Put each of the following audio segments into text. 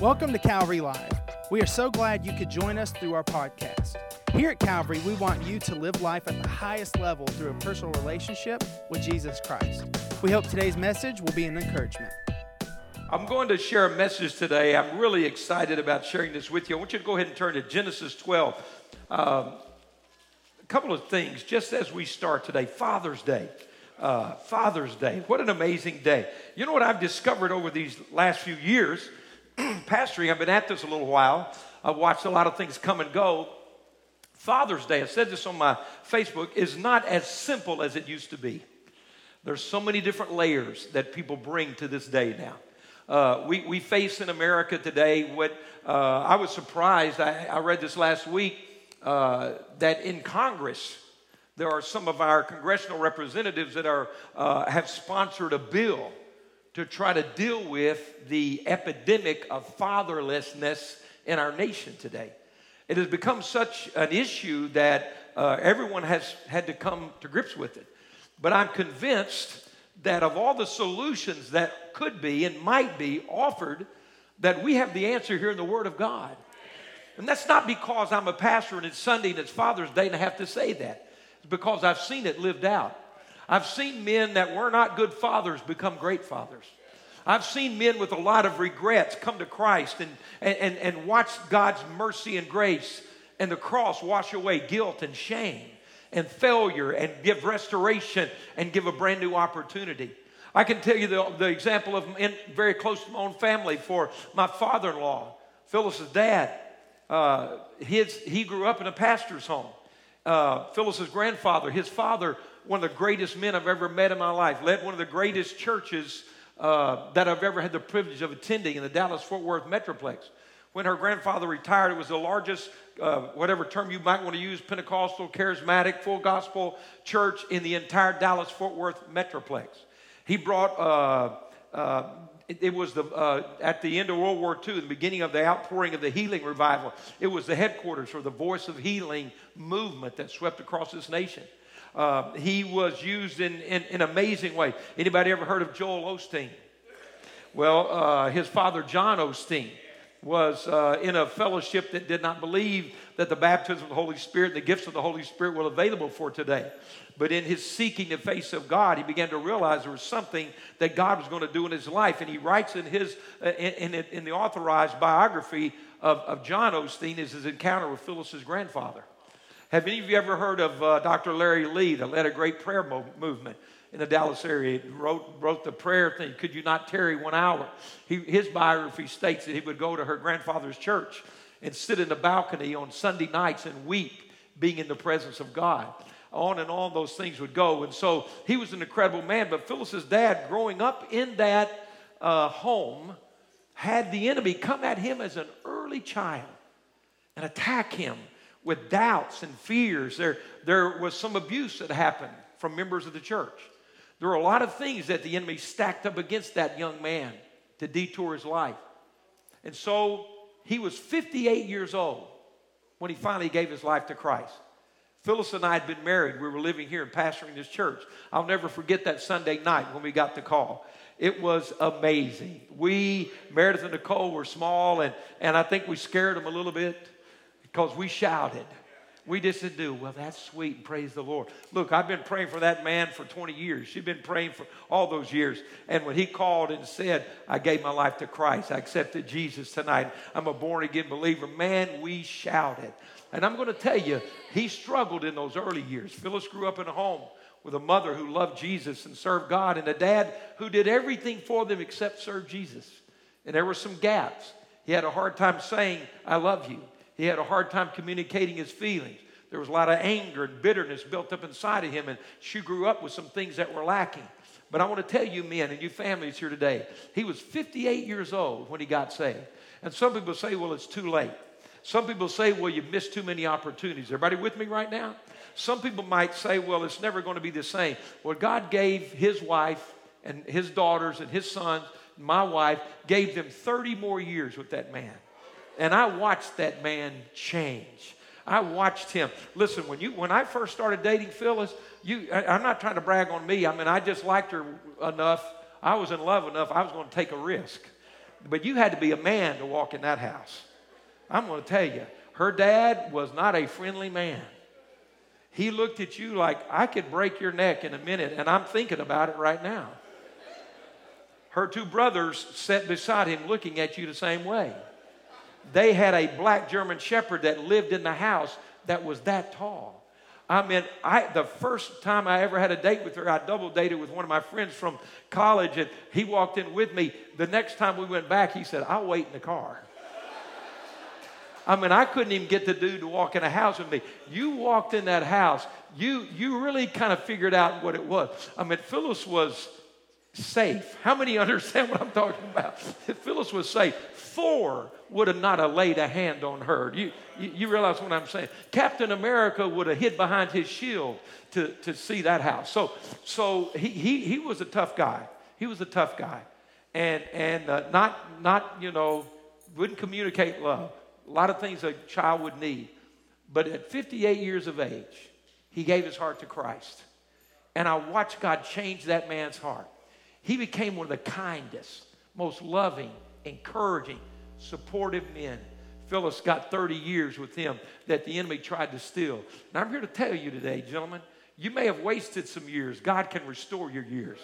Welcome to Calvary Live. We are so glad you could join us through our podcast. Here at Calvary, we want you to live life at the highest level through a personal relationship with Jesus Christ. We hope today's message will be an encouragement. I'm going to share a message today. I'm really excited about sharing this with you. I want you to go ahead and turn to Genesis 12. Um, a couple of things just as we start today Father's Day. Uh, Father's Day. What an amazing day. You know what I've discovered over these last few years? pastoring, I've been at this a little while. I've watched a lot of things come and go. Father's Day, I said this on my Facebook, is not as simple as it used to be. There's so many different layers that people bring to this day now. Uh, we, we face in America today what uh, I was surprised. I, I, read this last week uh, that in Congress, there are some of our congressional representatives that are, uh, have sponsored a bill to try to deal with the epidemic of fatherlessness in our nation today. It has become such an issue that uh, everyone has had to come to grips with it. But I'm convinced that of all the solutions that could be and might be offered, that we have the answer here in the Word of God. And that's not because I'm a pastor and it's Sunday and it's Father's Day and I have to say that. It's because I've seen it lived out. I've seen men that were not good fathers become great fathers. I've seen men with a lot of regrets come to Christ and, and, and watch God's mercy and grace and the cross wash away guilt and shame and failure and give restoration and give a brand new opportunity. I can tell you the, the example of in, very close to my own family for my father in law, Phyllis's dad. Uh, his, he grew up in a pastor's home. Uh, Phyllis's grandfather, his father one of the greatest men I've ever met in my life, led one of the greatest churches uh, that I've ever had the privilege of attending in the Dallas Fort Worth Metroplex. When her grandfather retired, it was the largest, uh, whatever term you might want to use, Pentecostal, charismatic, full gospel church in the entire Dallas Fort Worth Metroplex. He brought, uh, uh it, was the, uh, at the end of World War II, the beginning of the outpouring of the healing revival. It was the headquarters for the Voice of Healing movement that swept across this nation. Uh, he was used in, in, in amazing way. Anybody ever heard of Joel Osteen? Well, uh, his father, John Osteen, was uh, in a fellowship that did not believe that the baptism of the Holy Spirit, the gifts of the Holy Spirit were available for today. But in his seeking the face of God, he began to realize there was something that God was going to do in his life. And he writes in his uh, in, in, in the authorized biography of, of John Osteen is his encounter with Phyllis's grandfather. Have any of you ever heard of uh, Dr. Larry Lee that led a great prayer mo- movement in the Dallas area? He wrote, wrote the prayer thing, Could You Not Tarry One Hour? He, his biography states that he would go to her grandfather's church and sit in the balcony on Sunday nights and weep, being in the presence of God. On and on those things would go. And so he was an incredible man. But Phyllis's dad, growing up in that uh, home, had the enemy come at him as an early child and attack him with doubts and fears. There, there was some abuse that happened from members of the church. There were a lot of things that the enemy stacked up against that young man to detour his life. And so he was 58 years old when he finally gave his life to Christ. Phyllis and I had been married. We were living here and pastoring this church. I'll never forget that Sunday night when we got the call. It was amazing. We, Meredith and Nicole, were small, and, and I think we scared them a little bit because we shouted. We just said, do, well, that's sweet, and praise the Lord. Look, I've been praying for that man for 20 years. She's been praying for all those years. And when he called and said, I gave my life to Christ, I accepted Jesus tonight, I'm a born again believer, man, we shouted. And I'm going to tell you, he struggled in those early years. Phyllis grew up in a home with a mother who loved Jesus and served God, and a dad who did everything for them except serve Jesus. And there were some gaps. He had a hard time saying, I love you. He had a hard time communicating his feelings. There was a lot of anger and bitterness built up inside of him, and she grew up with some things that were lacking. But I want to tell you, men, and you families here today, he was 58 years old when he got saved. And some people say, well, it's too late. Some people say, well, you missed too many opportunities. Everybody with me right now? Some people might say, well, it's never going to be the same. Well, God gave his wife and his daughters and his sons, my wife, gave them 30 more years with that man. And I watched that man change. I watched him. Listen, when you when I first started dating Phyllis, you I, am not trying to brag on me. I mean, I just liked her enough. I was in love enough. I was going to take a risk. but you had to be a man to walk in that house. I'm going to tell you, her dad was not a friendly man. He looked at you like, I could break your neck in a minute, and I'm thinking about it right now. Her two brothers sat beside him looking at you the same way. They had a black German shepherd that lived in the house that was that tall. I mean, I, the first time I ever had a date with her, I double dated with one of my friends from college, and he walked in with me. The next time we went back, he said, I'll wait in the car. I mean, I couldn't even get the dude to walk in a house with me. You walked in that house, you, you really kind of figured out what it was. I mean, Phyllis was safe. How many understand what I'm talking about? Phyllis was safe. Thor would have not have laid a hand on her. You, you, you, realize what I'm saying? Captain America would have hid behind his shield to, to see that house. So, so he, he, he was a tough guy. He was a tough guy. And, and uh, not, not, you know, wouldn't communicate love. A lot of things a child would need. But at 58 years of age, he gave his heart to Christ. And I watched God change that man's heart. He became one of the kindest, most loving, encouraging, supportive men. Phyllis got 30 years with him that the enemy tried to steal. And I'm here to tell you today, gentlemen, you may have wasted some years. God can restore your years.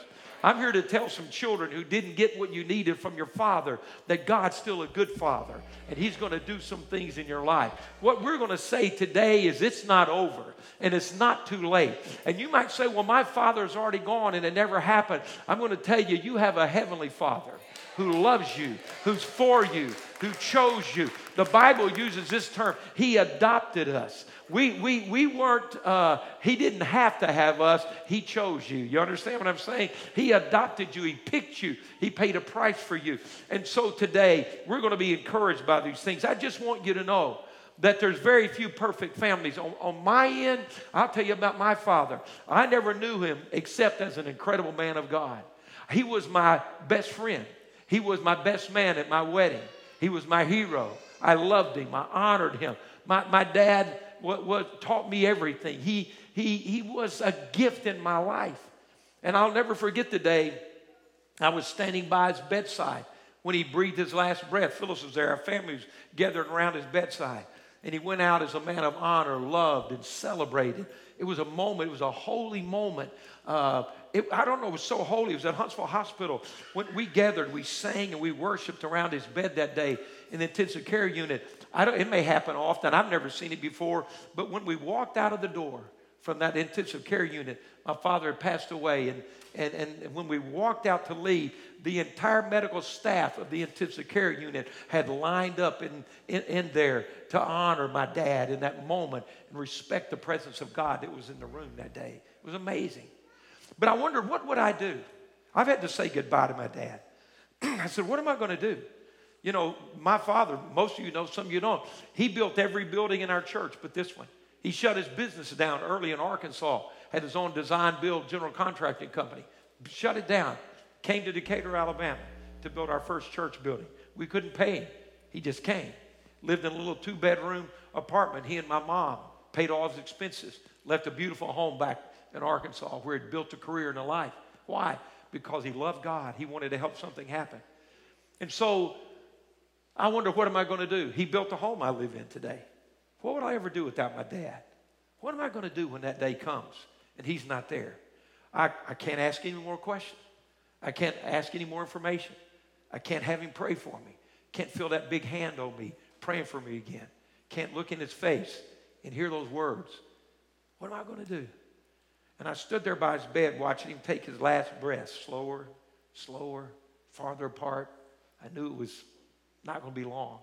I'm here to tell some children who didn't get what you needed from your father that God's still a good father and He's going to do some things in your life. What we're going to say today is it's not over and it's not too late. And you might say, Well, my father's already gone and it never happened. I'm going to tell you, you have a heavenly father who loves you, who's for you, who chose you. The Bible uses this term, He adopted us. We, we, we weren't, uh, He didn't have to have us, He chose you. You understand what I'm saying? He adopted you, He picked you, He paid a price for you. And so today, we're going to be encouraged by these things. I just want you to know that there's very few perfect families. On, on, my end, I'll tell you about my father. I never knew him except as an incredible man of God. He was my best friend. He was my best man at my wedding. He was my hero. I loved him. I honored him. My, my dad what, taught me everything. He, he, he was a gift in my life. And I'll never forget the day I was standing by his bedside when he breathed his last breath. Phyllis was there. Our family was gathered around his bedside. And he went out as a man of honor, loved and celebrated. It was a moment, it was a holy moment. Uh, it, I don't know, it was so holy. It was at Huntsville Hospital. When we gathered, we sang and we worshiped around his bed that day in the intensive care unit. It may happen often. I've never seen it before. But when we walked out of the door from that intensive care unit, my father had passed away. And, and, and when we walked out to leave, the entire medical staff of the intensive care unit had lined up in, in, in there to honor my dad in that moment and respect the presence of God that was in the room that day. It was amazing. But I wondered, what would I do? I've had to say goodbye to my dad. I said, what am I going to do? You know, my father, most of you know, some of you don't, he built every building in our church but this one. He shut his business down early in Arkansas, had his own design build general contracting company, shut it down, came to Decatur, Alabama to build our first church building. We couldn't pay him. He just came. Lived in a little two bedroom apartment. He and my mom paid all his expenses, left a beautiful home back in Arkansas where he'd built a career and a life. Why? Because he loved God. He wanted to help something happen. And so I wonder, what am I going to do? He built the home I live in today. What would I ever do without my dad? What am I going to do when that day comes and he's not there? I, I can't ask any more questions. I can't ask any more information. I can't have him pray for me. Can't feel that big hand on me praying for me again. Can't look in his face and hear those words. What am I going to do? And I stood there by his bed watching him take his last breath, slower, slower, farther apart. I knew it was not going to be long.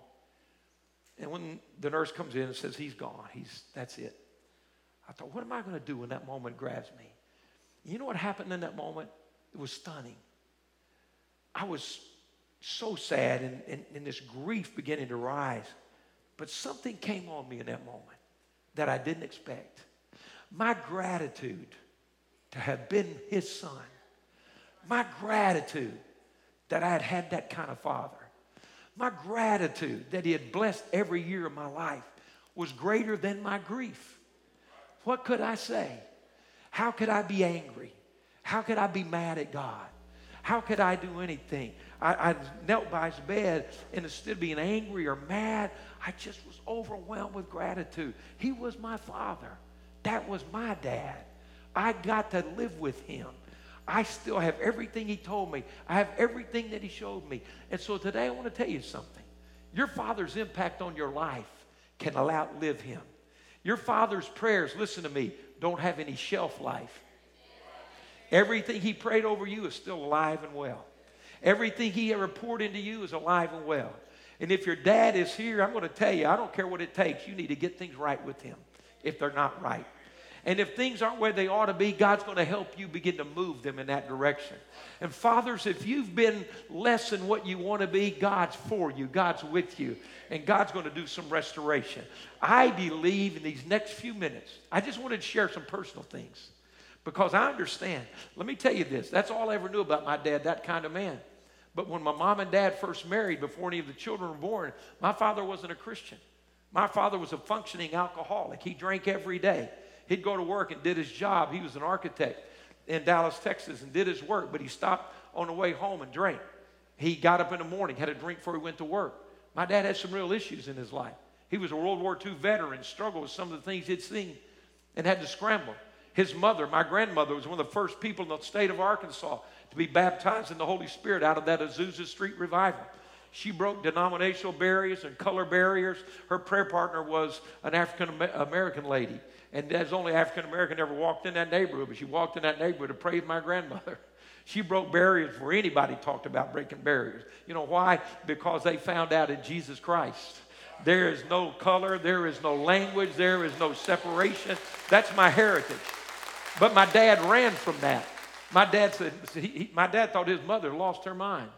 And when the nurse comes in and says, he's gone, he's, that's it. I thought, what am I going to do when that moment grabs me? You know what happened in that moment? It was stunning. I was so sad and, and, and this grief beginning to rise. But something came on me in that moment that I didn't expect. My gratitude to have been his son, my gratitude that I had had that kind of father, my gratitude that He had blessed every year of my life was greater than my grief. What could I say? How could I be angry? How could I be mad at God? How could I do anything? I, I knelt by his bed, and instead of being angry or mad, I just was overwhelmed with gratitude. He was my father. That was my dad. I got to live with him. I still have everything he told me. I have everything that he showed me. And so today I want to tell you something. Your father's impact on your life can outlive him. Your father's prayers, listen to me, don't have any shelf life. Everything he prayed over you is still alive and well. Everything he ever poured into you is alive and well. And if your dad is here, I'm going to tell you, I don't care what it takes, you need to get things right with him if they're not right. And if things aren't where they ought to be, God's going to help you begin to move them in that direction. And fathers, if you've been less than what you want to be, God's for you, God's with you, and God's going to do some restoration. I believe in these next few minutes, I just wanted to share some personal things because I understand. Let me tell you this that's all I ever knew about my dad, that kind of man. But when my mom and dad first married, before any of the children were born, my father wasn't a Christian. My father was a functioning alcoholic. He drank every day. He'd go to work and did his job. He was an architect in Dallas, Texas, and did his work, but he stopped on the way home and drank. He got up in the morning, had a drink before he went to work. My dad had some real issues in his life. He was a World War II veteran, struggled with some of the things he'd seen, and had to scramble. His mother, my grandmother, was one of the first people in the state of Arkansas to be baptized in the Holy Spirit out of that Azusa Street revival. She broke denominational barriers and color barriers. Her prayer partner was an African American lady. And as only African American ever walked in that neighborhood, but she walked in that neighborhood to praise my grandmother. She broke barriers before anybody talked about breaking barriers. You know why? Because they found out in Jesus Christ. There is no color, there is no language, there is no separation. That's my heritage. But my dad ran from that. My dad said, he, my dad thought his mother lost her mind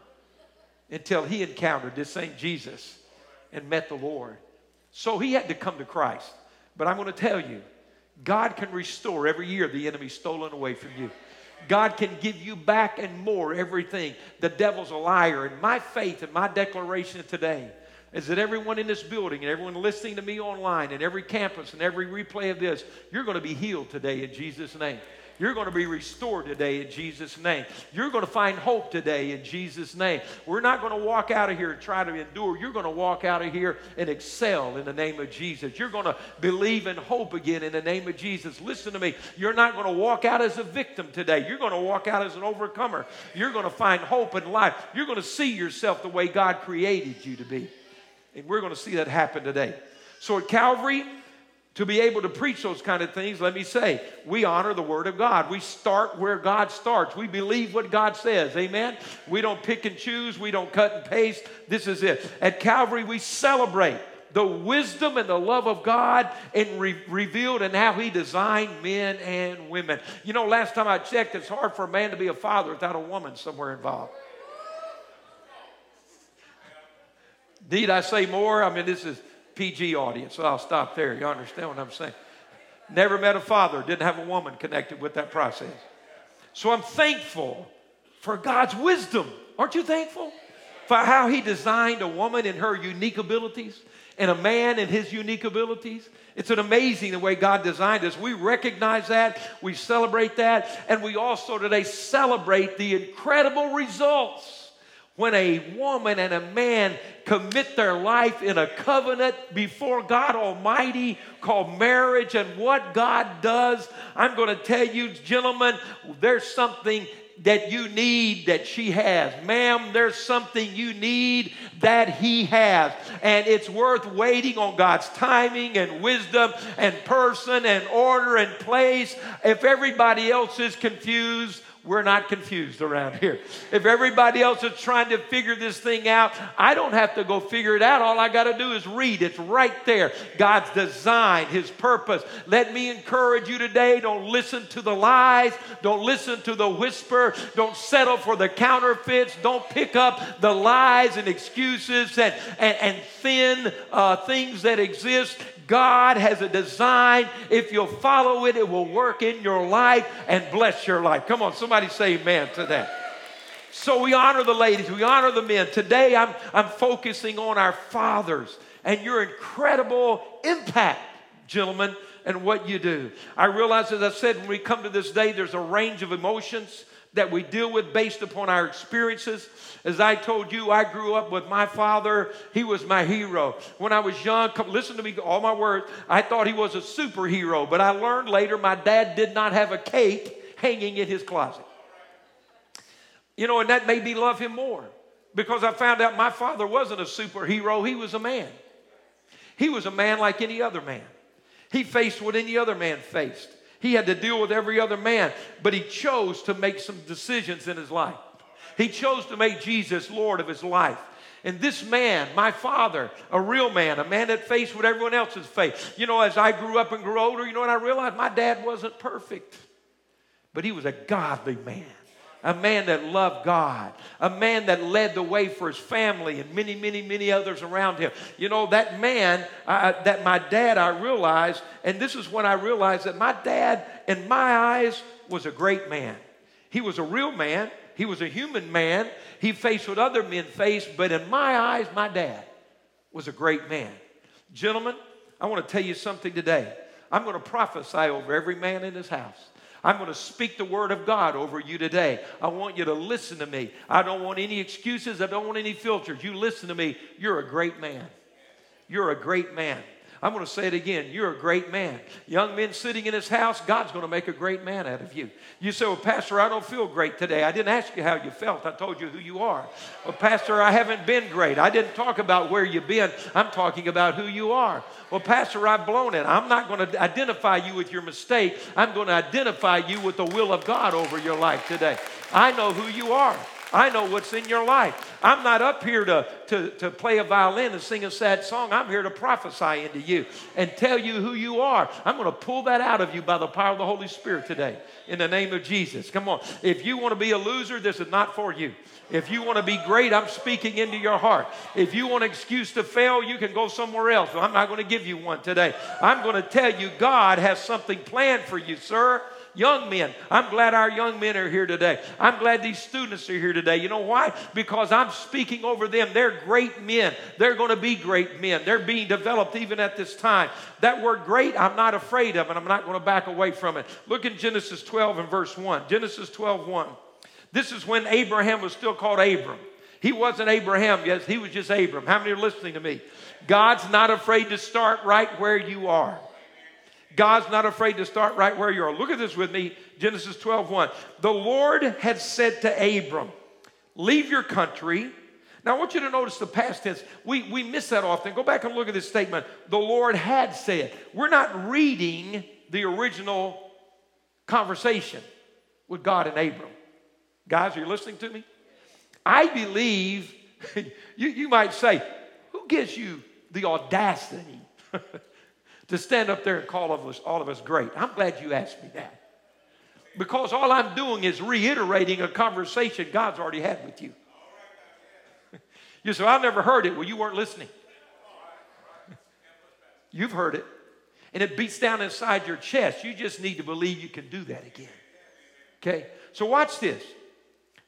until he encountered this same Jesus and met the Lord. So he had to come to Christ. But I'm going to tell you, God can restore every year the enemy stolen away from you. God can give you back and more everything. The devil's a liar. And my faith and my declaration today is that everyone in this building and everyone listening to me online and every campus and every replay of this, you're going to be healed today in Jesus' name. You're going to be restored today in Jesus' name. You're going to find hope today in Jesus' name. We're not going to walk out of here and try to endure. You're going to walk out of here and excel in the name of Jesus. You're going to believe in hope again in the name of Jesus. Listen to me. You're not going to walk out as a victim today. You're going to walk out as an overcomer. You're going to find hope in life. You're going to see yourself the way God created you to be. And we're going to see that happen today. So at Calvary, to be able to preach those kind of things, let me say, we honor the Word of God. We start where God starts. We believe what God says. Amen? We don't pick and choose, we don't cut and paste. This is it. At Calvary, we celebrate the wisdom and the love of God and re- revealed in how He designed men and women. You know, last time I checked, it's hard for a man to be a father without a woman somewhere involved. Need I say more? I mean, this is PG audience, so I'll stop there. You understand what I'm saying? Never met a father, didn't have a woman connected with that process. So I'm thankful for God's wisdom. Aren't you thankful? For how He designed a woman and her unique abilities and a man and his unique abilities. It's an amazing the way God designed us. We recognize that, we celebrate that, and we also today celebrate the incredible results when a woman and a man commit their life in a covenant before God Almighty called marriage and what God does, I'm going to tell you, gentlemen, there's something that you need that she has. Ma'am, there's something you need that he has. And it's worth waiting on God's timing and wisdom and person and order and place. If everybody else is confused, we're not confused around here. If everybody else is trying to figure this thing out, I don't have to go figure it out. All I got to do is read. It's right there. God's design, His purpose. Let me encourage you today don't listen to the lies, don't listen to the whisper, don't settle for the counterfeits, don't pick up the lies and excuses and, and, and thin uh, things that exist. God has a design. If you'll follow it, it will work in your life and bless your life. Come on, somebody say amen to that. So we honor the ladies, we honor the men. Today I'm, I'm focusing on our fathers and your incredible impact, gentlemen, and what you do. I realize, as I said, when we come to this day, there's a range of emotions that we deal with based upon our experiences. As I told you, I grew up with my father. He was my hero. When I was young, come, listen to me, all my words, I thought he was a superhero, but I learned later my dad did not have a cape hanging in his closet. You know, and that made me love him more because I found out my father wasn't a superhero, he was a man. He was a man like any other man. He faced what any other man faced. He had to deal with every other man, but he chose to make some decisions in his life. He chose to make Jesus Lord of his life. And this man, my father, a real man, a man that faced what everyone else has faced. You know, as I grew up and grew older, you know what I realized? My dad wasn't perfect, but he was a godly man a man that loved God, a man that led the way for his family and many, many, many others around him. You know, that man, uh, that my dad, I realized, and this is when I realized that my dad, in my eyes, was a great man. He was a real man, he was a human man. He faced what other men faced, but in my eyes, my dad was a great man. Gentlemen, I want to tell you something today. I'm going to prophesy over every man in this house. I'm going to speak the word of God over you today. I want you to listen to me. I don't want any excuses. I don't want any filters. You listen to me. You're a great man. You're a great man. I'm going to say it again. You're a great man. Young men sitting in his house, God's going to make a great man out of you. You say, Well, Pastor, I don't feel great today. I didn't ask you how you felt. I told you who you are. Well, Pastor, I haven't been great. I didn't talk about where you've been. I'm talking about who you are. Well, Pastor, I've blown it. I'm not going to identify you with your mistake. I'm going to identify you with the will of God over your life today. I know who you are. I know what's in your life. I'm not up here to, to, to play a violin and sing a sad song. I'm here to prophesy into you and tell you who you are. I'm going to pull that out of you by the power of the Holy Spirit today in the name of Jesus. Come on. If you want to be a loser, this is not for you. If you want to be great, I'm speaking into your heart. If you want an excuse to fail, you can go somewhere else. I'm not going to give you one today. I'm going to tell you God has something planned for you, sir young men. I'm glad our young men are here today. I'm glad these students are here today. You know why? Because I'm speaking over them. They're great men. They're going to be great men. They're being developed even at this time. That word great, I'm not afraid of, and I'm not going to back away from it. Look in Genesis 12 and verse 1. Genesis 12, 1. This is when Abraham was still called Abram. He wasn't Abraham, yes, he was just Abram. How many are listening to me? God's not afraid to start right where you are. God's not afraid to start right where you are. Look at this with me, Genesis 12, 1. The Lord had said to Abram, Leave your country. Now I want you to notice the past tense. We, we miss that often. Go back and look at this statement. The Lord had said. We're not reading the original conversation with God and Abram. Guys, are you listening to me? I believe, you, you might say, who gives you the audacity to stand up there and call all of us, all of us great. I'm glad you asked me that. Because all I'm doing is reiterating a conversation God's already had with you. You say, I've never heard it. Well, you weren't listening. You've heard it. And it beats down inside your chest. You just need to believe you can do that again. Okay? So watch this.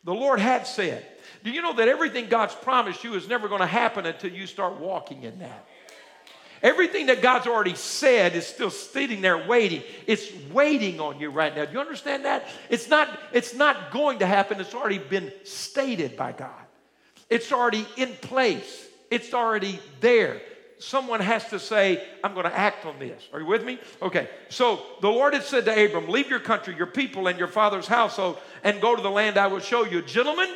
The Lord had said, Do you know that everything God's promised you is never going to happen until you start walking in that? Everything that God's already said is still sitting there waiting. It's waiting on you right now. Do you understand that? It's not, it's not going to happen. It's already been stated by God. It's already in place. It's already there. Someone has to say, I'm going to act on this. Are you with me? Okay. So the Lord had said to Abram, Leave your country, your people, and your father's household, and go to the land I will show you. Gentlemen,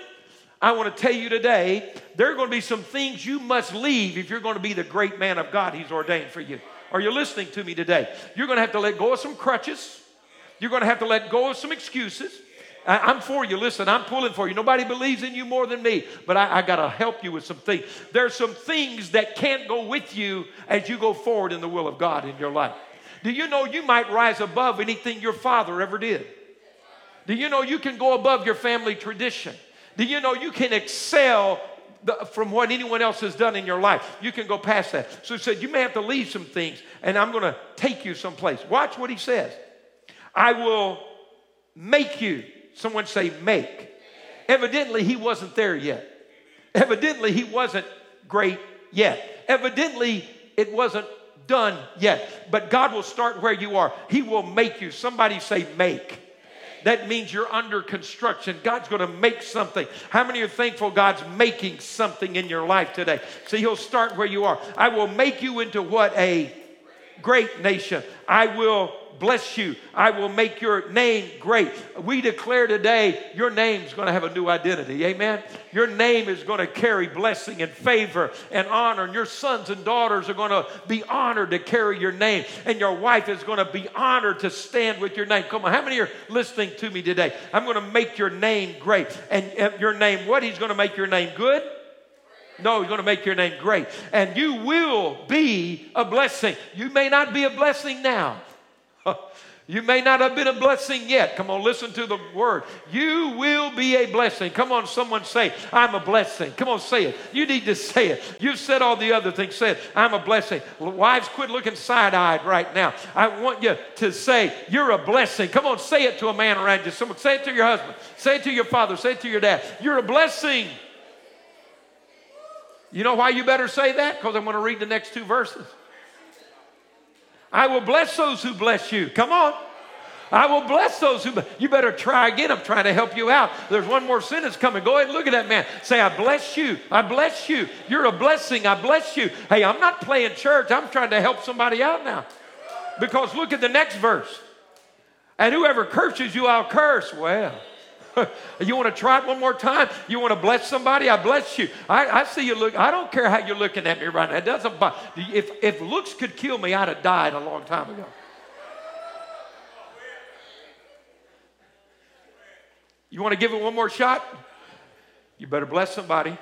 I want to tell you today, there are going to be some things you must leave if you're going to be the great man of God He's ordained for you. Are you listening to me today? You're going to have to let go of some crutches. You're going to have to let go of some excuses. I, am for you. Listen, I'm pulling for you. Nobody believes in you more than me, but I, I got to help you with some things. There's some things that can't go with you as you go forward in the will of God in your life. Do you know you might rise above anything your father ever did? Do you know you can go above your family tradition? Do you know you can excel the, from what anyone else has done in your life? You can go past that. So he said, You may have to leave some things, and I'm going to take you someplace. Watch what he says. I will make you. Someone say, make. Evidently, he wasn't there yet. Evidently, he wasn't great yet. Evidently, it wasn't done yet. But God will start where you are. He will make you. Somebody say, make. That means you're under construction. God's going to make something. How many are thankful God's making something in your life today? See, He'll start where you are. I will make you into what? A great nation. I will bless you. I will make your name great. We declare today your name's going to have a new identity. Amen. Your name is going to carry blessing and favor and honor. And your sons and daughters are going to be honored to carry your name. And your wife is going to be honored to stand with your name. Come on, how many are listening to me today? I'm going to make your name great. And your name, what? He's going to make your name good. No, he's going to make your name great. And you will be a blessing. You may not be a blessing now. You may not have been a blessing yet. Come on, listen to the word. You will be a blessing. Come on, someone say, I'm a blessing. Come on, say it. You need to say it. You've said all the other things. Say it. I'm a blessing. Wives, quit looking side eyed right now. I want you to say, You're a blessing. Come on, say it to a man around you. Someone say it to your husband. Say it to your father. Say it to your dad. You're a blessing. You know why you better say that? Because I'm going to read the next two verses. I will bless those who bless you. Come on. I will bless those who. You better try again. I'm trying to help you out. There's one more sentence coming. Go ahead and look at that man. Say, I bless you. I bless you. You're a blessing. I bless you. Hey, I'm not playing church. I'm trying to help somebody out now. Because look at the next verse. And whoever curses you, I'll curse. Well, you want to try it one more time? You want to bless somebody? I bless you. I, I see you look. I don't care how you're looking at me right now. It doesn't bother. If, if looks could kill me, I'd have died a long time ago. You want to give it one more shot? You better bless somebody.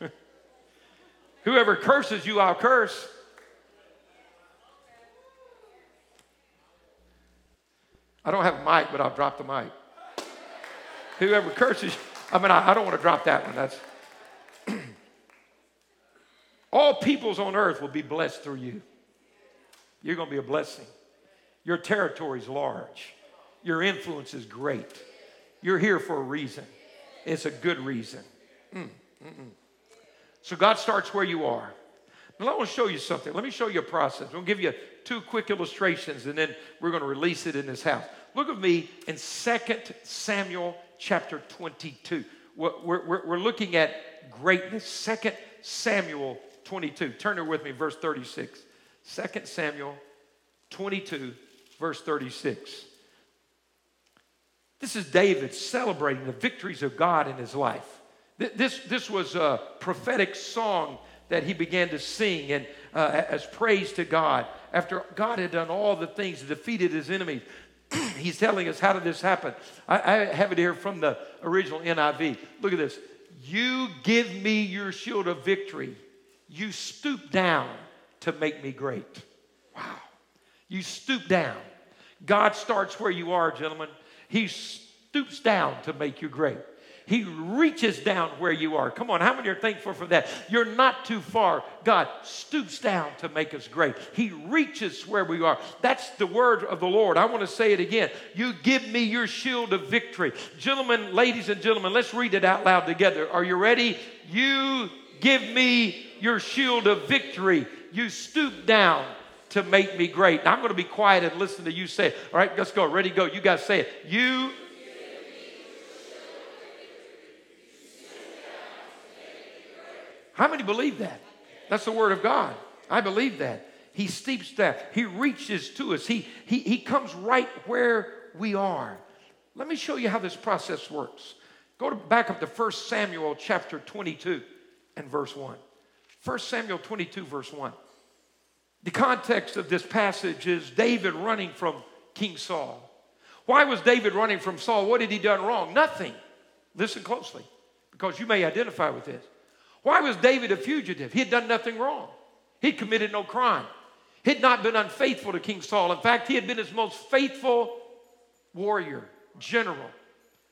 Whoever curses you, I'll curse. I don't have a mic, but I'll drop the mic. Whoever curses, I mean, I, I don't want to drop that one. That's all peoples on earth will be blessed through you. You're going to be a blessing. Your territory is large. Your influence is great. You're here for a reason. It's a good reason. Mm, so God starts where you are. Now, I want to show you something. Let me show you a process. To give you two quick illustrations, and then we're going to release it in this house. Look at me in 2 Samuel chapter 22. We're, we're, we're looking at greatness. 2 Samuel 22. Turn there with me, verse 36. 2 Samuel 22, verse 36. This is David celebrating the victories of God in his life. This, this was a prophetic song that he began to sing and uh, as praise to God after God had done all the things, defeated his enemies. he's telling us, how did this happen? I, I have it here from the original NIV. Look at this. You give me your shield of victory. You stoop down to make me great. Wow. You stoop down. God starts where you are, gentlemen. He stoops down to make you great. He reaches down where you are. Come on, how many are thankful for that? You're not too far. God stoops down to make us great. He reaches where we are. That's the word of the Lord. I want to say it again. You give me your shield of victory. Gentlemen, ladies and gentlemen, let's read it out loud together. Are you ready? You give me your shield of victory. You stoop down to make me great. Now, I'm going to be quiet and listen to you say it. All right, let's go. Ready, go. You guys say it. You How many believe that? That's the word of God. I believe that. He steeps that. He reaches to us. He, he, he comes right where we are. Let me show you how this process works. Go to, back up to 1 Samuel chapter 22 and verse 1. 1 Samuel 22, verse 1. The context of this passage is David running from King Saul. Why was David running from Saul? What had he done wrong? Nothing. Listen closely, because you may identify with this. Why was David a fugitive? He had done nothing wrong. He committed no crime. He had not been unfaithful to King Saul. In fact, he had been his most faithful warrior, general.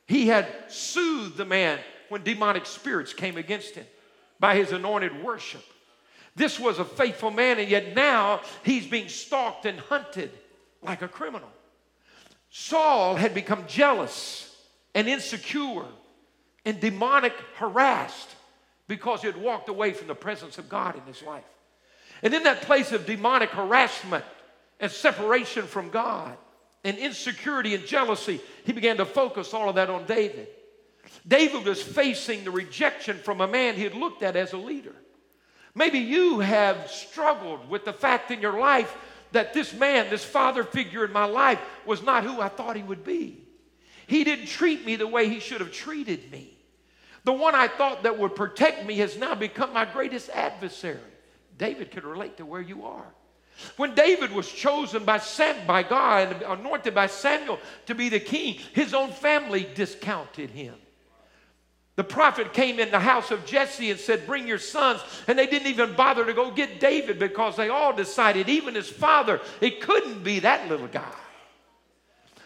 He had soothed the man when demonic spirits came against him by his anointed worship. This was a faithful man, and yet now he's being stalked and hunted like a criminal. Saul had become jealous and insecure and demonic harassed because he had walked away from the presence of God in his life. And in that place of demonic harassment and separation from God, and insecurity and jealousy, he began to focus all of that on David. David was facing the rejection from a man he had looked at as a leader. Maybe you have struggled with the fact in your life that this man, this father figure in my life, was not who I thought he would be. He didn't treat me the way he should have treated me. The one I thought that would protect me has now become my greatest adversary. David could relate to where you are. When David was chosen by, Sam, by God and anointed by Samuel to be the king, his own family discounted him. The prophet came in the house of Jesse and said, Bring your sons. And they didn't even bother to go get David because they all decided, even his father, it couldn't be that little guy.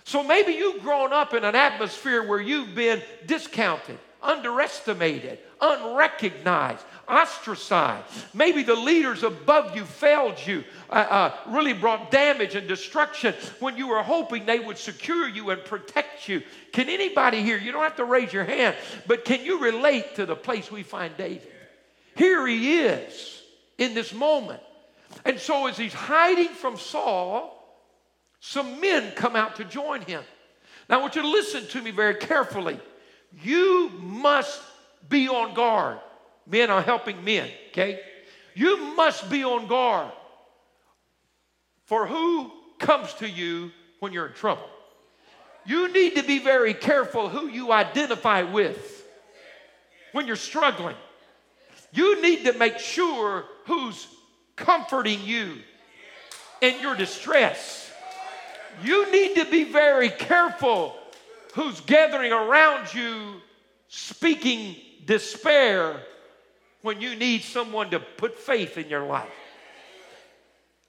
So maybe you've grown up in an atmosphere where you've been discounted, underestimated, unrecognized, ostracized. Maybe the leaders above you failed you, uh, uh, really brought damage and destruction when you were hoping they would secure you and protect you. Can anybody here, you don't have to raise your hand, but can you relate to the place we find David? Here he is in this moment. And so as he's hiding from Saul, some men come out to join him. Now I want you to listen to me very carefully. You must be on guard. Men are helping men, okay? You must be on guard for who comes to you when you're in trouble. You need to be very careful who you identify with when you're struggling. You need to make sure who's comforting you in your distress. You need to be very careful who's gathering around you speaking despair when you need someone to put faith in your life.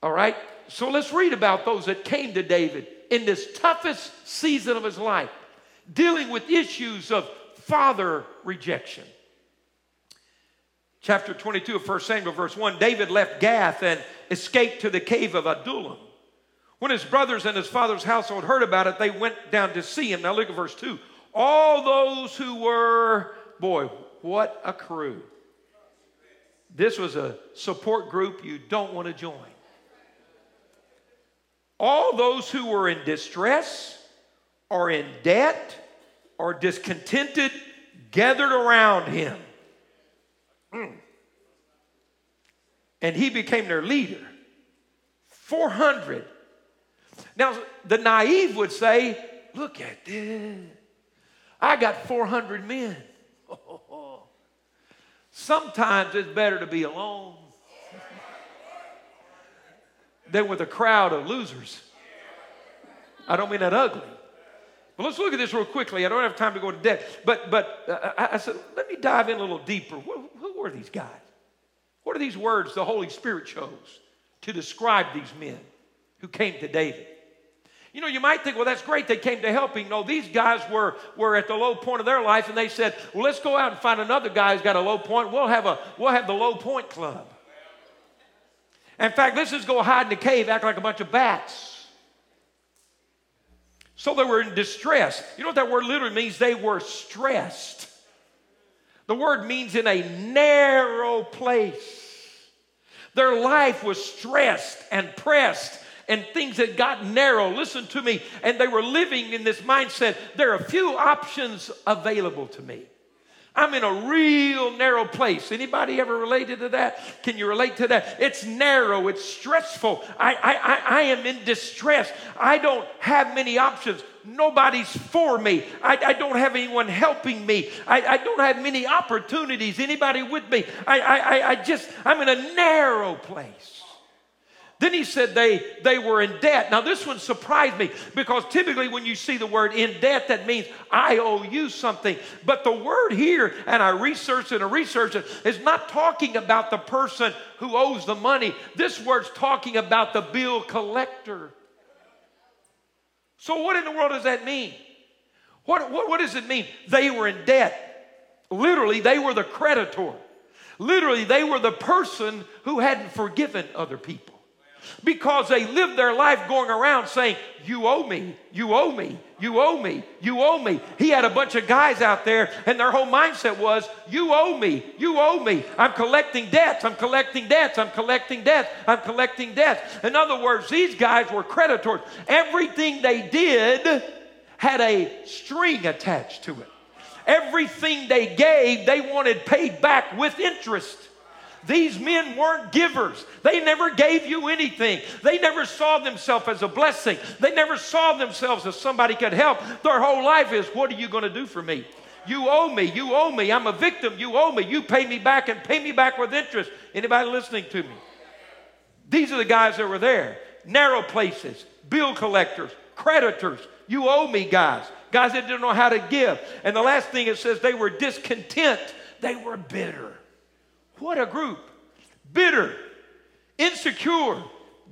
All right? So let's read about those that came to David in this toughest season of his life, dealing with issues of father rejection. Chapter 22 of 1 Samuel, verse 1 David left Gath and escaped to the cave of Adullam. When his brothers and his father's household heard about it, they went down to see him. Now look at verse 2. All those who were, boy, what a crew. This was a support group you don't want to join. All those who were in distress or in debt or discontented gathered around him. Mm. And he became their leader. 400. Now, the naive would say, Look at this. I got 400 men. Sometimes it's better to be alone than with a crowd of losers. I don't mean that ugly. But let's look at this real quickly. I don't have time to go into depth. But, but uh, I, I, said, let me dive in a little deeper. Who, who are these guys? What are these words the Holy Spirit chose to describe these men who came to David? You know, you might think, well, that's great. They came to help him. No, these guys were, were at the low point of their life, and they said, well, let's go out and find another guy who's got a low point. We'll have, a, we'll have the low point club. In fact, let's just go hide in the cave, act like a bunch of bats. So they were in distress. You know what that word literally means? They were stressed. The word means in a narrow place. Their life was stressed and pressed and things had got narrow. Listen to me. And they were living in this mindset there are few options available to me. I'm in a real narrow place. Anybody ever related to that? Can you relate to that? It's narrow, it's stressful. I, I, I, I am in distress. I don't have many options. Nobody's for me. I, I don't have anyone helping me. I, I don't have many opportunities. Anybody with me? I, I, I just, I'm in a narrow place. Then he said they, they were in debt. Now, this one surprised me because typically when you see the word in debt, that means I owe you something. But the word here, and I researched it and researched it, is not talking about the person who owes the money. This word's talking about the bill collector. So, what in the world does that mean? What, what, what does it mean? They were in debt. Literally, they were the creditor. Literally, they were the person who hadn't forgiven other people. Because they lived their life going around saying, You owe me, you owe me, you owe me, you owe me. He had a bunch of guys out there, and their whole mindset was, You owe me, you owe me. I'm collecting debts, I'm collecting debts, I'm collecting debts, I'm collecting debts. In other words, these guys were creditors. Everything they did had a string attached to it. Everything they gave, they wanted paid back with interest. These men weren't givers. They never gave you anything. They never saw themselves as a blessing. They never saw themselves as somebody could help. Their whole life is, what are you going to do for me? You owe me. You owe me. I'm a victim. You owe me. You pay me back and pay me back with interest. Anybody listening to me? These are the guys that were there. Narrow places, bill collectors, creditors. You owe me, guys. Guys that didn't know how to give. And the last thing it says, they were discontent. They were bitter. What a group. Bitter, insecure,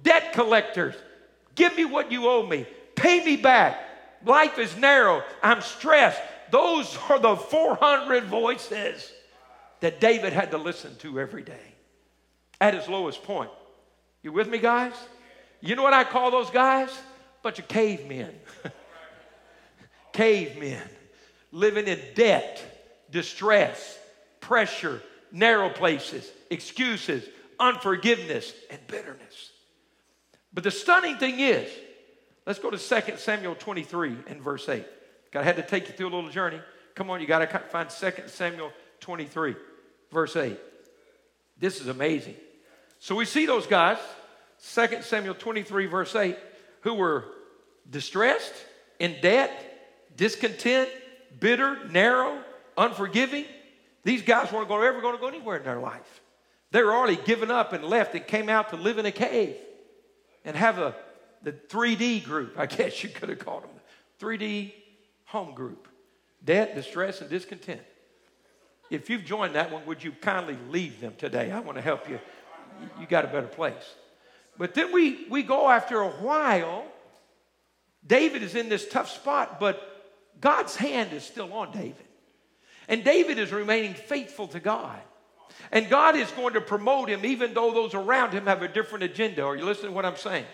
debt collectors. Give me what you owe me. Pay me back. Life is narrow. I'm stressed. Those are the 400 voices that David had to listen to every day at his lowest point. You with me, guys? You know what I call those guys? Bunch of cavemen. cavemen living in debt, distress, pressure, narrow places, excuses, unforgiveness, and bitterness. But the stunning thing is, let's go to 2 Samuel 23 and verse 8. I had to take you through a little journey. Come on, you got to find 2 Samuel 23, verse 8. This is amazing. So we see those guys, 2 Samuel 23, verse 8, who were distressed, in debt, discontent, bitter, narrow, unforgiving. These guys weren't going, ever going to go anywhere in their life. They were already given up and left and came out to live in a cave and have a the 3D group, I guess you could have called them. 3D home group. Debt, distress, and discontent. If you've joined that one, would you kindly leave them today? I want to help you. You got a better place. But then we, we go after a while. David is in this tough spot, but God's hand is still on David. And David is remaining faithful to God. And God is going to promote him even though those around him have a different agenda. Are you listening to what I'm saying?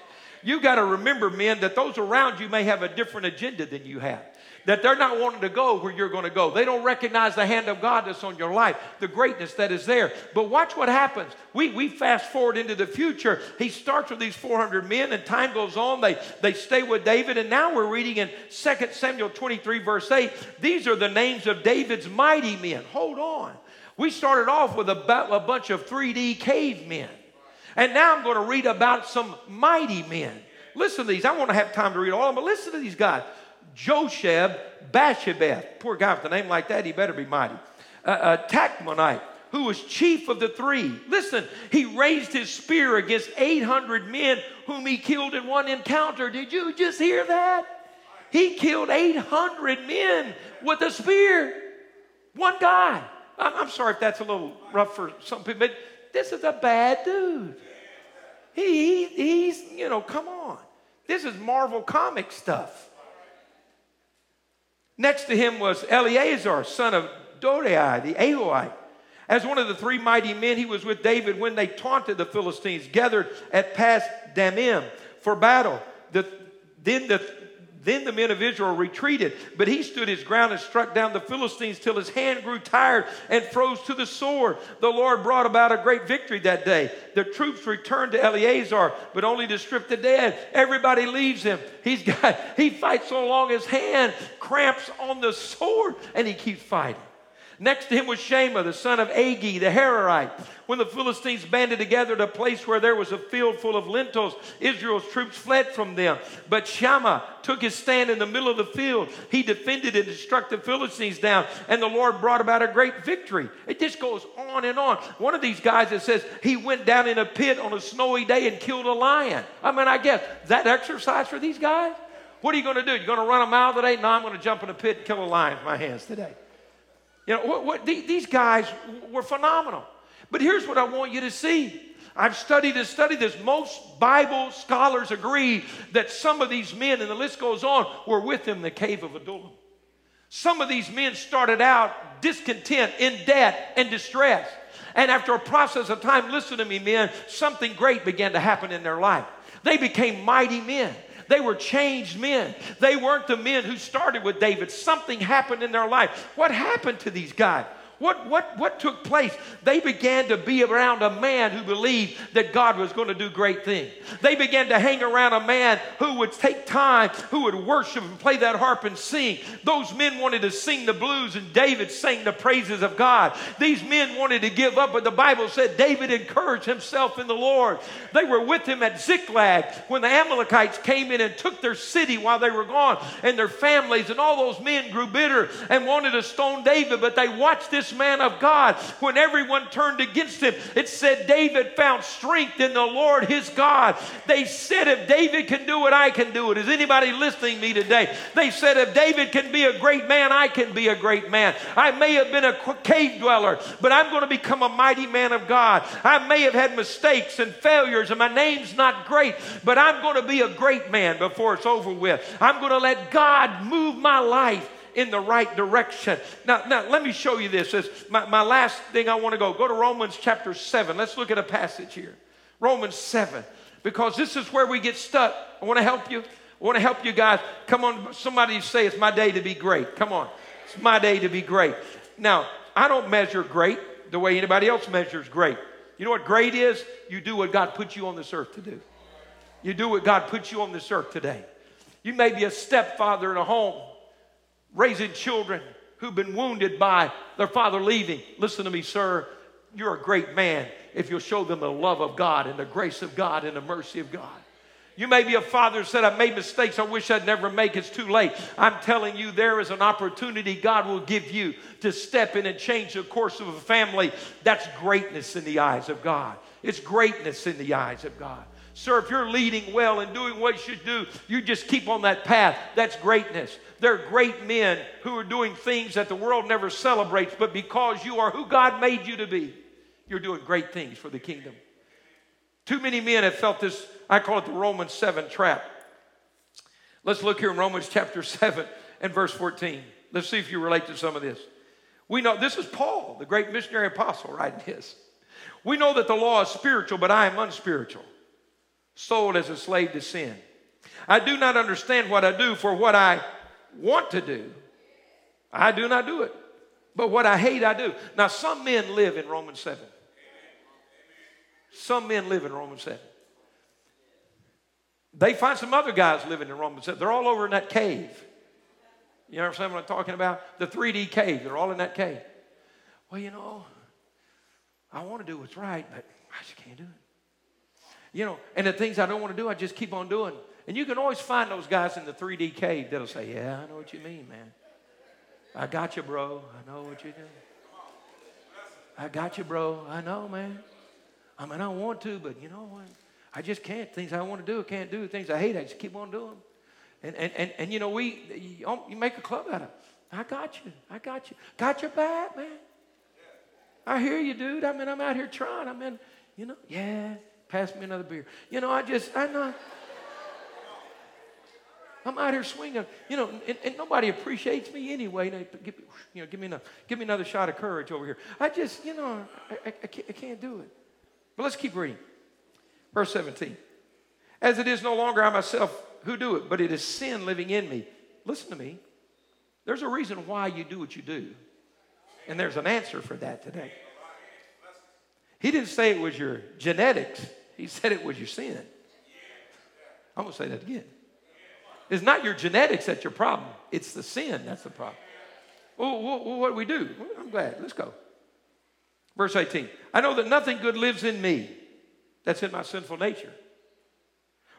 You got to remember, men, that those around you may have a different agenda than you have that they're not wanting to go where you're going to go. They don't recognize the hand of God that's on your life, the greatness that is there. But watch what happens. We, we fast forward into the future. He starts with these 400 men, and time goes on. They, they stay with David, and now we're reading in 2 Samuel 23, verse 8. These are the names of David's mighty men. Hold on. We started off with a, a bunch of 3D cavemen. And now I'm going to read about some mighty men. Listen to these. I want to have time to read all of them, but listen to these guys. Josheb Basshebeth. Poor guy with a name like that, he better be mighty. Uh, uh, Tahkemonite, who was chief of the three. Listen, he raised his spear against 800 men whom he killed in one encounter. Did you just hear that? He killed 800 men with a spear. One guy. I'm, I'm sorry if that's a little rough for some people, but this is a bad dude. He, he, he's, you know, come on. This is Marvel comic stuff. Next to him was Eleazar, son of Dodai, the Ahohite. As one of the three mighty men, he was with David when they taunted the Philistines, gathered at Pas Dammim for battle. The, then the then the men of Israel retreated, but he stood his ground and struck down the Philistines till his hand grew tired and froze to the sword. The Lord brought about a great victory that day. The troops returned to Eleazar, but only to strip the dead. Everybody leaves him. He's got he fights so long his hand cramps on the sword and he keeps fighting. Next to him was Shammah, the son of Agee, the Hararite. When the Philistines banded together at a place where there was a field full of lentils, Israel's troops fled from them. But Shammah took his stand in the middle of the field. He defended and struck the Philistines down, and the Lord brought about a great victory. It just goes on and on. One of these guys that says he went down in a pit on a snowy day and killed a lion. I mean, I guess that exercise for these guys? What are you going to do? You're going to run a mile today? No, I'm going to jump in a pit and kill a lion with my hands today. You know, what, what, these guys were phenomenal. But here's what I want you to see. I've studied and studied this. Most Bible scholars agree that some of these men, and the list goes on, were with him in the cave of Adullam. Some of these men started out discontent, in debt, and distress. And after a process of time, listen to me, men, something great began to happen in their life. They became mighty men. They were changed men. They weren't the men who started with David. Something happened in their life. What happened to these guys? What, what, what took place? They began to be around a man who believed that God was going to do great things. They began to hang around a man who would take time, who would worship and play that harp and sing. Those men wanted to sing the blues, and David sang the praises of God. These men wanted to give up, but the Bible said David encouraged himself in the Lord. They were with him at Ziklag when the Amalekites came in and took their city while they were gone, and their families, and all those men grew bitter and wanted to stone David, but they watched this man of God, when everyone turned against him, it said David found strength in the Lord his God. They said, if David can do it, I can do it. Is anybody listening to me today? They said, if David can be a great man, I can be a great man. I may have been a cave dweller, but I'm going to become a mighty man of God. I may have had mistakes and failures, and my name's not great, but I'm going to be a great man before it's over with. I'm going to let God move my life in the right direction. Now, now let me show you this. As my, my last thing I want to go. Go to Romans chapter 7. Let's look at a passage here. Romans 7. Because this is where we get stuck. I want to help you. I want to help you guys. Come on, somebody say it's my day to be great. Come on. It's my day to be great. Now, I don't measure great the way anybody else measures great. You know what great is? You do what God put you on this earth to do. You do what God put you on this earth today. You may be a stepfather in a home raising children who've been wounded by their father leaving. Listen to me, sir. You're a great man if you'll show them the love of God and the grace of God and the mercy of God. You may be a father who said, I made mistakes. I wish I'd never make. It's too late. I'm telling you, there is an opportunity God will give you to step in and change the course of a family. That's greatness in the eyes of God. It's greatness in the eyes of God. Sir, if you're leading well and doing what you should do, you just keep on that path. That's greatness. They're great men who are doing things that the world never celebrates, but because you are who God made you to be, you're doing great things for the kingdom. Too many men have felt this, I call it the Romans 7 trap. Let's look here in Romans chapter 7 and verse 14. Let's see if you relate to some of this. We know this is Paul, the great missionary apostle, writing this. We know that the law is spiritual, but I am unspiritual sold as a slave to sin. I do not understand what I do, for what I want to do, I do not do it. But what I hate, I do. Now, some men live in Romans 7. Some men live in Romans 7. They find some other guys living in Romans 7. They're all over in that cave. You understand what I'm talking about? The 3D cave. They're all in that cave. Well, you know, I want to do what's right, but I just can't do it. You know, and the things I don't want to do, I just keep on doing. And you can always find those guys in the 3D cave that'll say, Yeah, I know what you mean, man. I got you, bro. I know what you're doing. I got you, bro. I know, man. I mean, I want to, but you know what? I just can't. Things I want to do, I can't do. Things I hate, I just keep on doing. And, and, and, and you know, we, um, you make a club out of it. I got you. I got you. Got your back, man. I hear you, dude. I mean, I'm out here trying. I mean, you know, yeah. Pass me another beer. You know, I just, I know. I'm out here swinging, you know, and, and nobody appreciates me anyway. They give, you know, give me, another, give me another shot of courage over here. I just, you know, I, I, I, can't, I can't do it. But let's keep reading. Verse 17. As it is no longer I myself who do it, but it is sin living in me. Listen to me. There's a reason why you do what you do. And there's an answer for that today. He didn't say it was your genetics. He said it was your sin. I'm going to say that again. It's not your genetics that's your problem, it's the sin that's the problem. Well, what do we do? I'm glad. Let's go. Verse 18 I know that nothing good lives in me, that's in my sinful nature.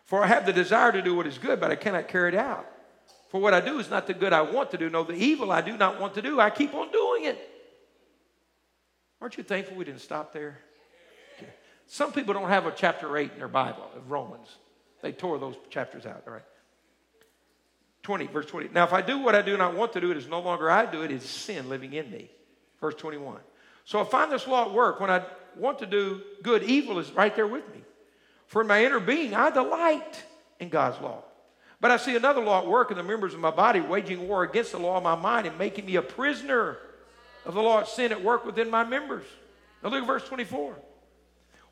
For I have the desire to do what is good, but I cannot carry it out. For what I do is not the good I want to do. No, the evil I do not want to do, I keep on doing it. Aren't you thankful we didn't stop there? Some people don't have a chapter 8 in their Bible of Romans. They tore those chapters out, all right? 20, verse 20. Now, if I do what I do not want to do, it is no longer I do it, it is sin living in me. Verse 21. So I find this law at work. When I want to do good, evil is right there with me. For in my inner being, I delight in God's law. But I see another law at work in the members of my body, waging war against the law of my mind and making me a prisoner of the of sin at work within my members. Now look at verse 24.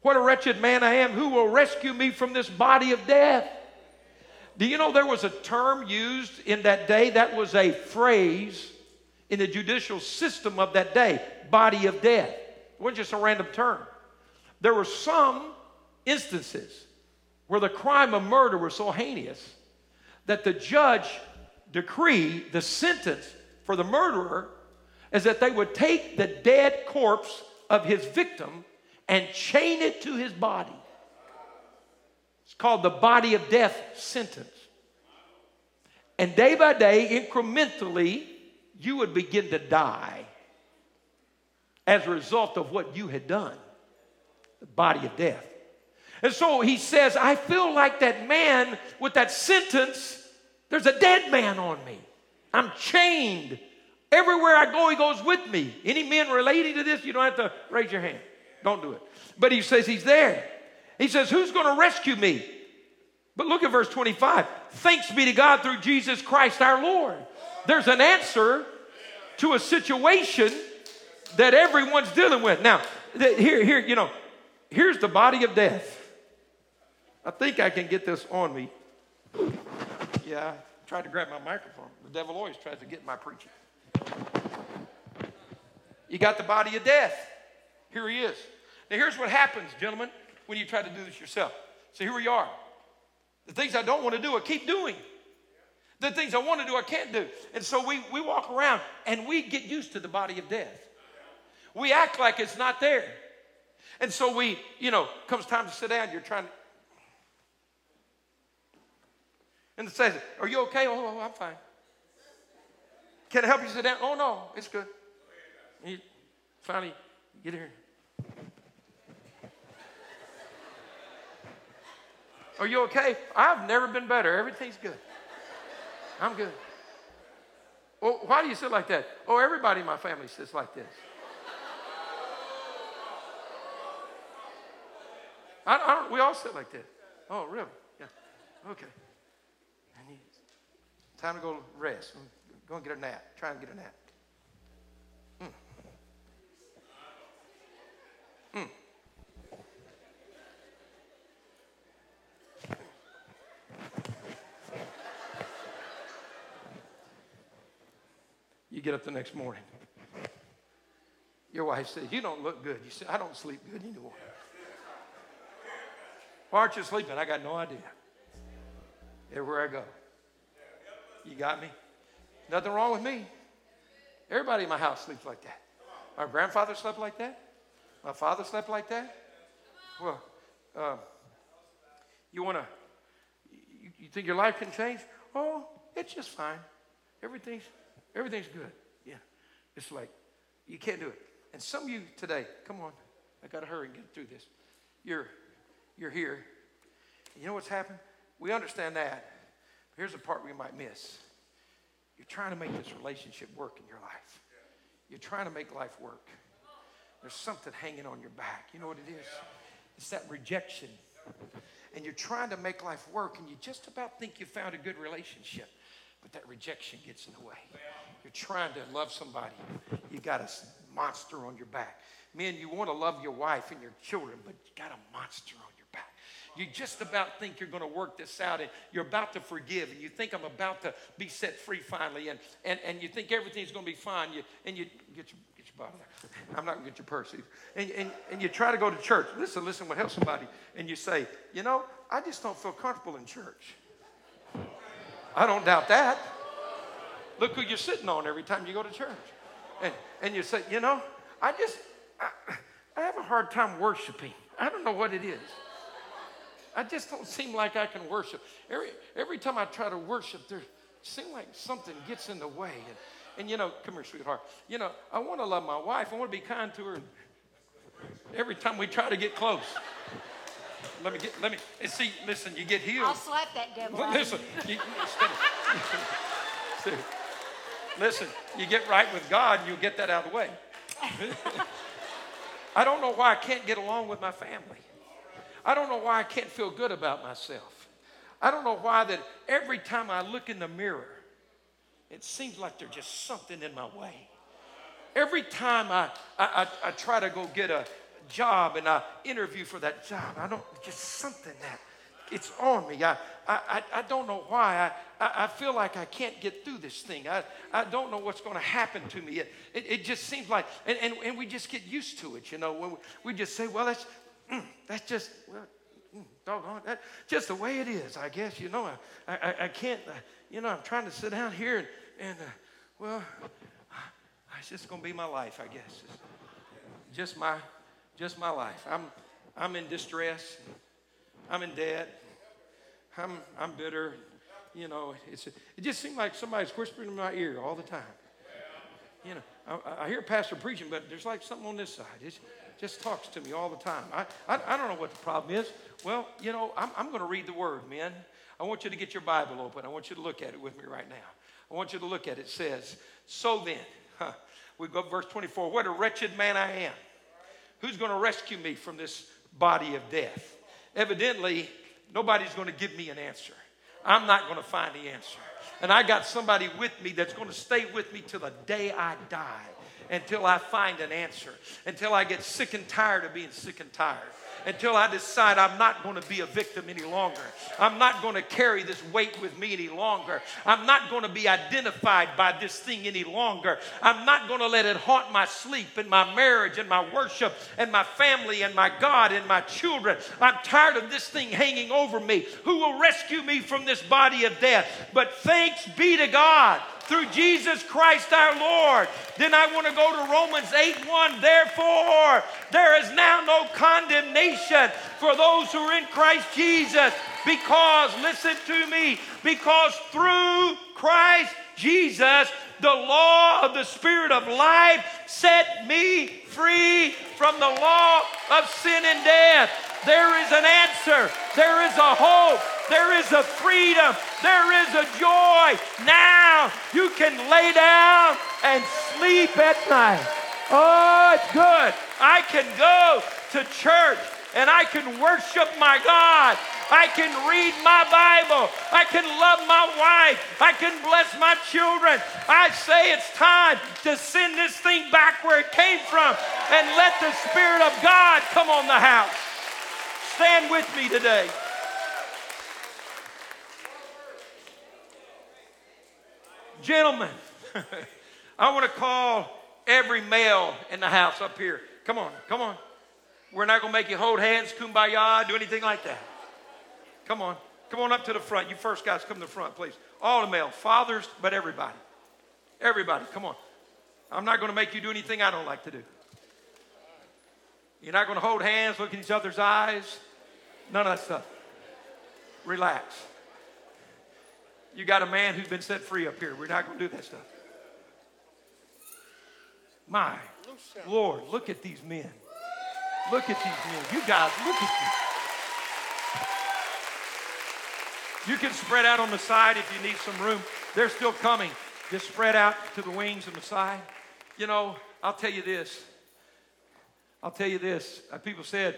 What a wretched man I am. Who will rescue me from this body of death? Do you know there was a term used in that day? That was a phrase in the judicial system of that day body of death. It wasn't just a random term. There were some instances where the crime of murder was so heinous that the judge decreed the sentence for the murderer is that they would take the dead corpse of his victim and chain it to his body. It's called the body of death sentence. And day by day, incrementally, you would begin to die as a result of what you had done the body of death. And so he says, I feel like that man with that sentence, there's a dead man on me. I'm chained. Everywhere I go, he goes with me. Any men relating to this, you don't have to raise your hand. Don't do it. But he says he's there. He says, Who's going to rescue me? But look at verse 25. Thanks be to God through Jesus Christ our Lord. There's an answer to a situation that everyone's dealing with. Now, here, here, you know, here's the body of death. I think I can get this on me. Yeah, I tried to grab my microphone. The devil always tries to get my preaching. You got the body of death. Here he is. Now, here's what happens, gentlemen, when you try to do this yourself. So here we are. The things I don't want to do, I keep doing. The things I want to do, I can't do. And so we, we walk around and we get used to the body of death. We act like it's not there. And so we, you know, comes time to sit down, you're trying to. And it says, Are you okay? Oh, oh, I'm fine. Can I help you sit down? Oh, no, it's good. You finally get here. Are you okay? I've never been better. Everything's good. I'm good. Well, why do you sit like that? Oh, everybody in my family sits like this. I, I don't, we all sit like this. Oh, really? Yeah. Okay. I need time to go rest. Go and get a nap. Try and get a nap. Mm. Mm. You get up the next morning. Your wife says, You don't look good. You say, I don't sleep good anymore. Why aren't you sleeping? I got no idea. Everywhere I go. You got me? Nothing wrong with me. Everybody in my house sleeps like that. My grandfather slept like that. My father slept like that. Well, uh, you want to, you, you think your life can change? Oh, it's just fine. Everything's Everything's good. Yeah. It's like, you can't do it. And some of you today, come on, I got to hurry and get through this. You're, you're here. You know what's happened? We understand that. Here's the part we might miss. You're trying to make this relationship work in your life. You're trying to make life work. There's something hanging on your back. You know what it is? It's that rejection. And you're trying to make life work, and you just about think you found a good relationship, but that rejection gets in the way. You're trying to love somebody. You got a monster on your back. Men, you want to love your wife and your children, but you got a monster on. You just about think you're going to work this out and you're about to forgive and you think I'm about to be set free finally and, and, and you think everything's going to be fine you, and you get your, get your bottle. I'm not going to get your purse either. And, and, and you try to go to church. Listen, listen, what help somebody. And you say, you know, I just don't feel comfortable in church. I don't doubt that. Look who you're sitting on every time you go to church. And, and you say, you know, I just, I, I have a hard time worshiping. I don't know what it is. I just don't seem like I can worship. Every, every time I try to worship, there seems like something gets in the way. And, and you know, come here, sweetheart. You know, I want to love my wife. I want to be kind to her. Every time we try to get close. Let me get, let me, and see, listen, you get healed. I'll slap that devil. listen, you, Listen, you get right with God, you'll get that out of the way. I don't know why I can't get along with my family. I don't know why I can't feel good about myself. I don't know why that every time I look in the mirror, it seems like there's just something in my way. Every time I, I, I, I try to go get a, job and I interview for that job. I don't, just something that it's on me. I, I, I don't know why. I, I feel like I can't get through this thing. I, I don't know what's going to happen to me. It, it, it, just seems like, and, and, and we just get used to it, you know. When we, we just say, well, that's, mm, that's just, well, mm, doggone, that, just the way it is, I guess. You know, I, I, I can't, uh, you know, I'm trying to sit down here and, and uh, well, it's just going to be my life, I guess. It's just my, just my life. I'm, I'm in distress. I'm in debt. I'm, I'm bitter. You know, it's, it just seems like somebody's whispering in my ear all the time. You know, I, I hear pastor preaching, but there's like something on this side. It just talks to me all the time. I, I, I don't know what the problem is. Well, you know, I'm, I'm going to read the word, men. I want you to get your Bible open. I want you to look at it with me right now. I want you to look at it. It says, So then, huh, we go verse 24. What a wretched man I am. Who's going to rescue me from this body of death? Evidently, nobody's going to give me an answer. I'm not going to find the answer. And I got somebody with me that's going to stay with me till the day I die, until I find an answer, until I get sick and tired of being sick and tired until I decide I'm not going to be a victim any longer. I'm not going to carry this weight with me any longer. I'm not going to be identified by this thing any longer. I'm not going to let it haunt my sleep and my marriage and my worship and my family and my God and my children. I'm tired of this thing hanging over me. Who will rescue me from this body of death? But thanks be to God through Jesus Christ our Lord. Then I want to go to Romans 8 1. Therefore, there is now no condemnation for those who are in Christ Jesus. Because, listen to me, because through Christ Jesus, the law of the Spirit of life set me free from the law of sin and death. There is an answer, there is a hope, there is a freedom. There is a joy. Now you can lay down and sleep at night. Oh, it's good. I can go to church and I can worship my God. I can read my Bible. I can love my wife. I can bless my children. I say it's time to send this thing back where it came from and let the Spirit of God come on the house. Stand with me today. Gentlemen, I want to call every male in the house up here. Come on, come on. We're not going to make you hold hands, kumbaya, do anything like that. Come on. Come on up to the front. You first guys come to the front, please. All the male, fathers, but everybody. Everybody, come on. I'm not going to make you do anything I don't like to do. You're not going to hold hands, look in each other's eyes. None of that stuff. Relax. You got a man who's been set free up here. We're not going to do that stuff. My Lord, look at these men. Look at these men. You guys, look at you. You can spread out on the side if you need some room. They're still coming. Just spread out to the wings and the side. You know, I'll tell you this. I'll tell you this. Uh, people said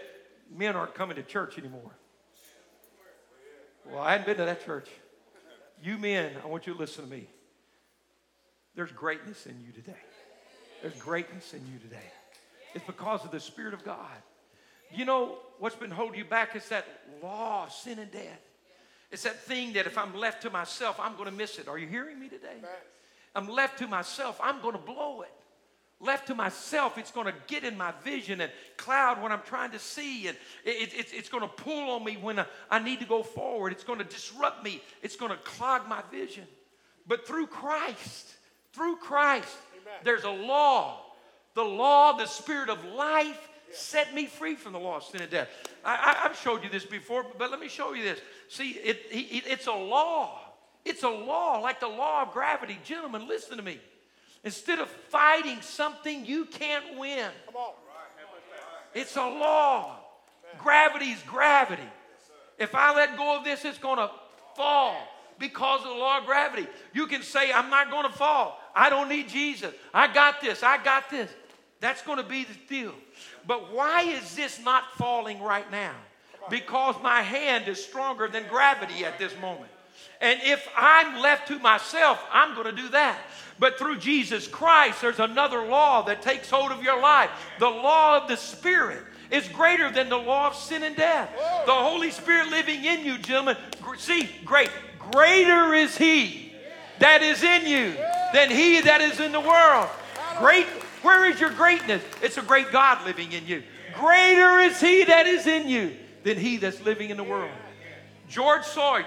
men aren't coming to church anymore. Well, I hadn't been to that church. You men, I want you to listen to me. There's greatness in you today. There's greatness in you today. It's because of the Spirit of God. You know what's been holding you back is that law, sin, and death. It's that thing that if I'm left to myself, I'm going to miss it. Are you hearing me today? I'm left to myself, I'm going to blow it. Left to myself, it's going to get in my vision and cloud what I'm trying to see, and it, it, it's going to pull on me when I, I need to go forward. It's going to disrupt me, it's going to clog my vision. But through Christ, through Christ, Amen. there's a law. The law, the spirit of life, set me free from the law of sin and death. I, have showed you this before, but let me show you this. See, it, it, it's a law. It's a law, like the law of gravity. Gentlemen, listen to me. Instead of fighting something you can't win, it's a law. Gravity is gravity. If I let go of this, it's going to fall because of the law of gravity. You can say, I'm not going to fall. I don't need Jesus. I got this. I got this. That's going to be the deal. But why is this not falling right now? Because my hand is stronger than gravity at this moment. And if I'm left to myself, I'm going to do that. But through Jesus Christ, there's another law that takes hold of your life the law of the Spirit. is greater than the law of sin and death. The Holy Spirit living in you, gentlemen. See, great. Greater is He that is in you than He that is in the world. Great. Where is your greatness? It's a great God living in you. Greater is He that is in you than He that's living in the world. George Sawyer,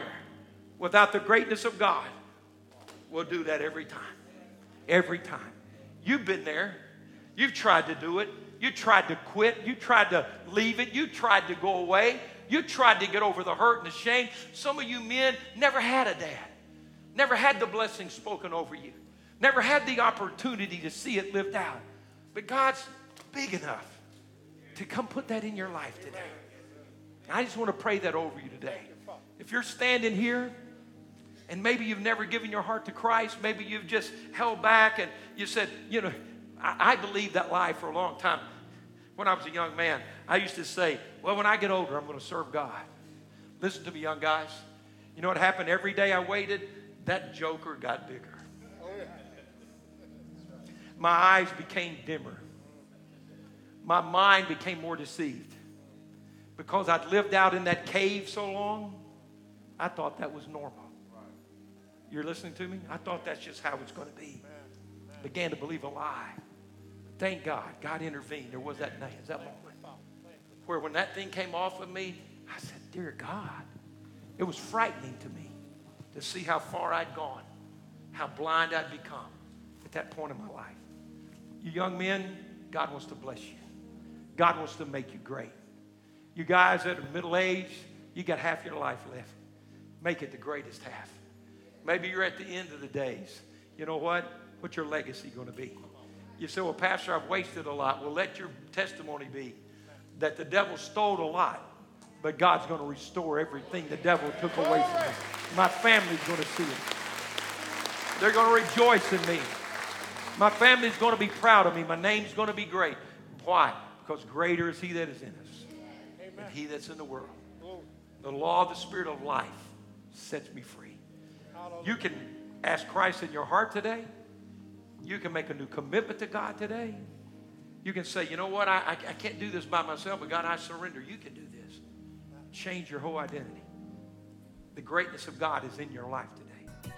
without the greatness of God, we'll do that every time. Every time. You've been there. You've tried to do it. You tried to quit. You tried to leave it. You tried to go away. You tried to get over the hurt and the shame. Some of you men never had a dad, never had the blessing spoken over you, never had the opportunity to see it lived out. But God's big enough to come put that in your life today. I just want to pray that over you today. If you're standing here and maybe you've never given your heart to Christ, maybe you've just held back and you said, you know, I, I believed that lie for a long time. When I was a young man, I used to say, well, when I get older, I'm going to serve God. Listen to me, young guys. You know what happened every day I waited? That joker got bigger. My eyes became dimmer. My mind became more deceived. Because I'd lived out in that cave so long, I thought that was normal. You're listening to me? I thought that's just how it's going to be. Began to believe a lie. Thank God, God intervened. There was that name, that moment where when that thing came off of me, I said, Dear God, it was frightening to me to see how far I'd gone, how blind I'd become at that point in my life. You young men, God wants to bless you. God wants to make you great. You guys that are middle aged, you got half your life left. Make it the greatest half. Maybe you're at the end of the days. You know what? What's your legacy going to be? You say, Well, Pastor, I've wasted a lot. Well, let your testimony be that the devil stole a lot, but God's going to restore everything the devil took away from me. My family's going to see it. They're going to rejoice in me. My family's going to be proud of me. My name's going to be great. Why? Because greater is He that is in us than He that's in the world. The law of the Spirit of life sets me free. You can ask Christ in your heart today. You can make a new commitment to God today. You can say, you know what, I, I, can't do this by myself, but God, I surrender. You can do this. Change your whole identity. The greatness of God is in your life today.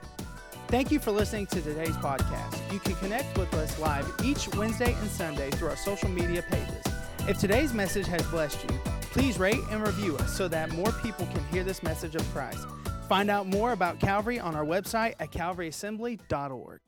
Thank you for listening to today's podcast. You can connect with us live each Wednesday and Sunday through our social media pages. If today's message has blessed you, please rate and review us so that more people can hear this message of Christ. Find out more about Calvary on our website at calvaryassembly.org.